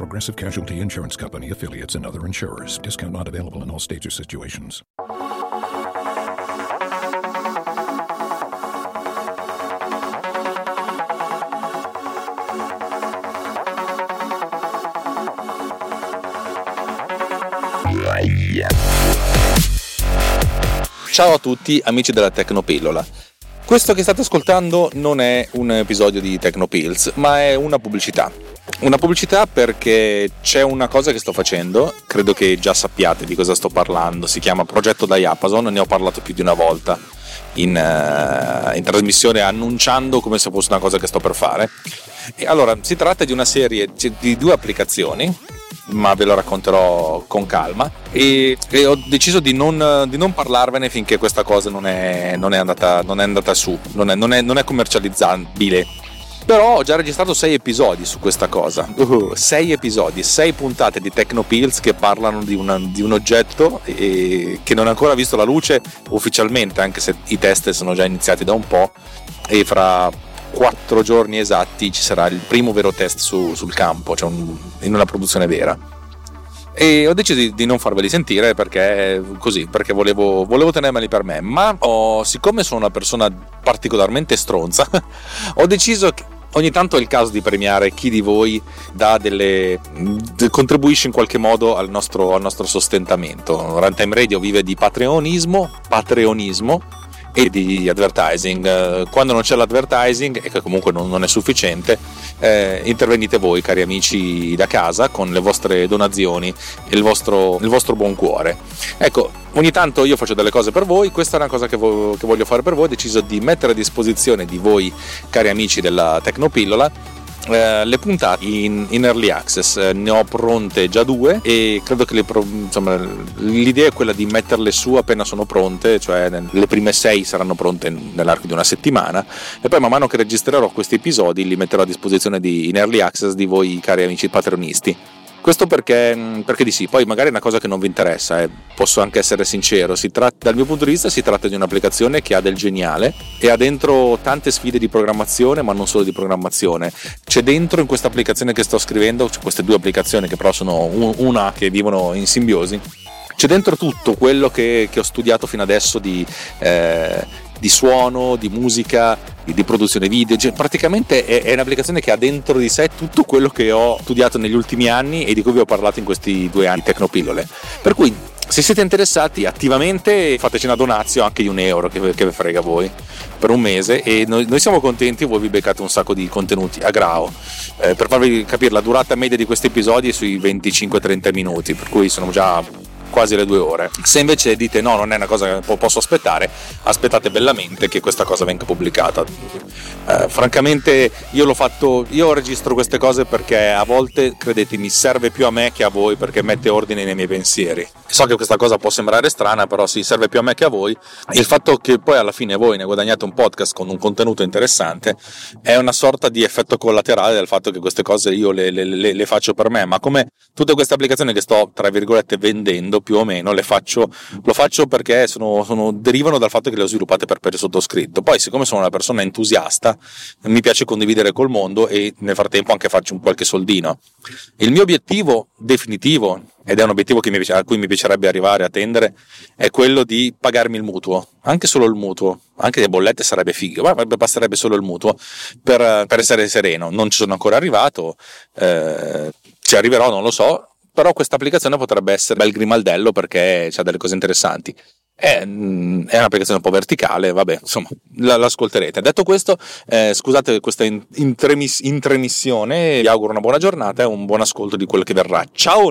Progressive Casualty Insurance Company affiliates and other insurers. Discount not available in all states or situations. Ciao a tutti amici della Tecnopillola. Questo che state ascoltando non è un episodio di Tecnopills, ma è una pubblicità. Una pubblicità perché c'è una cosa che sto facendo, credo che già sappiate di cosa sto parlando, si chiama Progetto Diapason, ne ho parlato più di una volta in, uh, in trasmissione annunciando come se fosse una cosa che sto per fare. E allora, si tratta di una serie di due applicazioni ma ve lo racconterò con calma e, e ho deciso di non, di non, parlarvene finché questa cosa non è, non è, andata, non è andata, su, non è, non è commercializzabile. Però ho già registrato sei episodi su questa cosa. Uh, sei episodi, sei puntate di Tecnopills che parlano di, una, di un oggetto e, che non ha ancora visto la luce ufficialmente, anche se i test sono già iniziati da un po'. E fra quattro giorni esatti ci sarà il primo vero test su, sul campo, cioè un, in una produzione vera. E ho deciso di, non farveli sentire perché così, perché volevo, volevo tenermeli per me. Ma ho, siccome sono una persona particolarmente stronza, ho deciso che ogni tanto è il caso di premiare chi di voi delle, contribuisce in qualche modo al nostro, al nostro sostentamento. Runtime Radio vive di patreonismo, patreonismo e di advertising. Eh, quando non c'è l'advertising, e che comunque non, non è sufficiente, eh, intervenite voi, cari amici da casa, con le vostre donazioni e il vostro, il vostro buon cuore. Ecco, ogni tanto io faccio delle cose per voi, questa è una cosa che, vo- che voglio fare per voi, ho deciso di mettere a disposizione di voi, cari amici della Tecnopillola, eh, le puntate in, in, early access eh, ne ho pronte già due e credo che pro, insomma, l'idea è quella di metterle su appena sono pronte cioè le prime sei saranno pronte nell'arco di una settimana e poi man mano che registrerò questi episodi li metterò a disposizione di, in early access di voi cari amici patronisti questo perché, mm, perché, di sì, poi magari è una cosa che non vi interessa, eh. posso anche essere sincero, tratta, dal mio punto di vista si tratta di un'applicazione che ha del geniale e ha dentro tante sfide di programmazione, ma non solo di programmazione. C'è dentro in questa applicazione che sto scrivendo, cioè queste due applicazioni che però sono una che vivono in simbiosi, c'è dentro tutto quello che, che ho studiato fino adesso di... Eh, di suono, di musica, di produzione video, cioè, praticamente è, è, un'applicazione che ha dentro di sé tutto quello che ho studiato negli ultimi anni e di cui vi ho parlato in questi due anni Tecnopillole. Per cui se siete interessati attivamente fateci una donazio anche di un euro che, che vi frega voi per un mese e noi, noi, siamo contenti voi vi beccate un sacco di contenuti a grao eh, per farvi capire la durata media di questi episodi è sui 25-30 minuti per cui sono già quasi le due ore. Se invece dite no, non è una cosa che posso aspettare, aspettate bellamente che questa cosa venga pubblicata. Eh, francamente io l'ho fatto, io registro queste cose perché a volte, credetemi, serve più a me che a voi perché mette ordine nei miei pensieri. So che questa cosa può sembrare strana, però sì, serve più a me che a voi. Il fatto che poi alla fine voi ne guadagnate un podcast con un contenuto interessante è una sorta di effetto collaterale del fatto che queste cose io le, le, le, le faccio per me, ma come tutte queste applicazioni che sto, tra virgolette, vendendo, più o meno, le faccio, lo faccio perché sono, sono, derivano dal fatto che le ho sviluppate per, per sottoscritto. Poi, siccome sono una persona entusiasta, mi piace condividere col mondo e nel frattempo anche farci un qualche soldino. Il mio obiettivo definitivo, ed è un obiettivo piace, a cui mi piacerebbe arrivare a tendere, è quello di pagarmi il mutuo, anche solo il mutuo, anche le bollette sarebbe figo, ma basterebbe solo il mutuo per, per essere sereno. Non ci sono ancora arrivato, eh, ci arriverò, non lo so, però questa applicazione potrebbe essere bel grimaldello perché ha delle cose interessanti. È, mm, è, un'applicazione un po' verticale, vabbè, insomma, l'ascolterete. Detto questo, eh, scusate questa intremissione, vi auguro una buona giornata e un buon ascolto di quello che verrà. Ciao!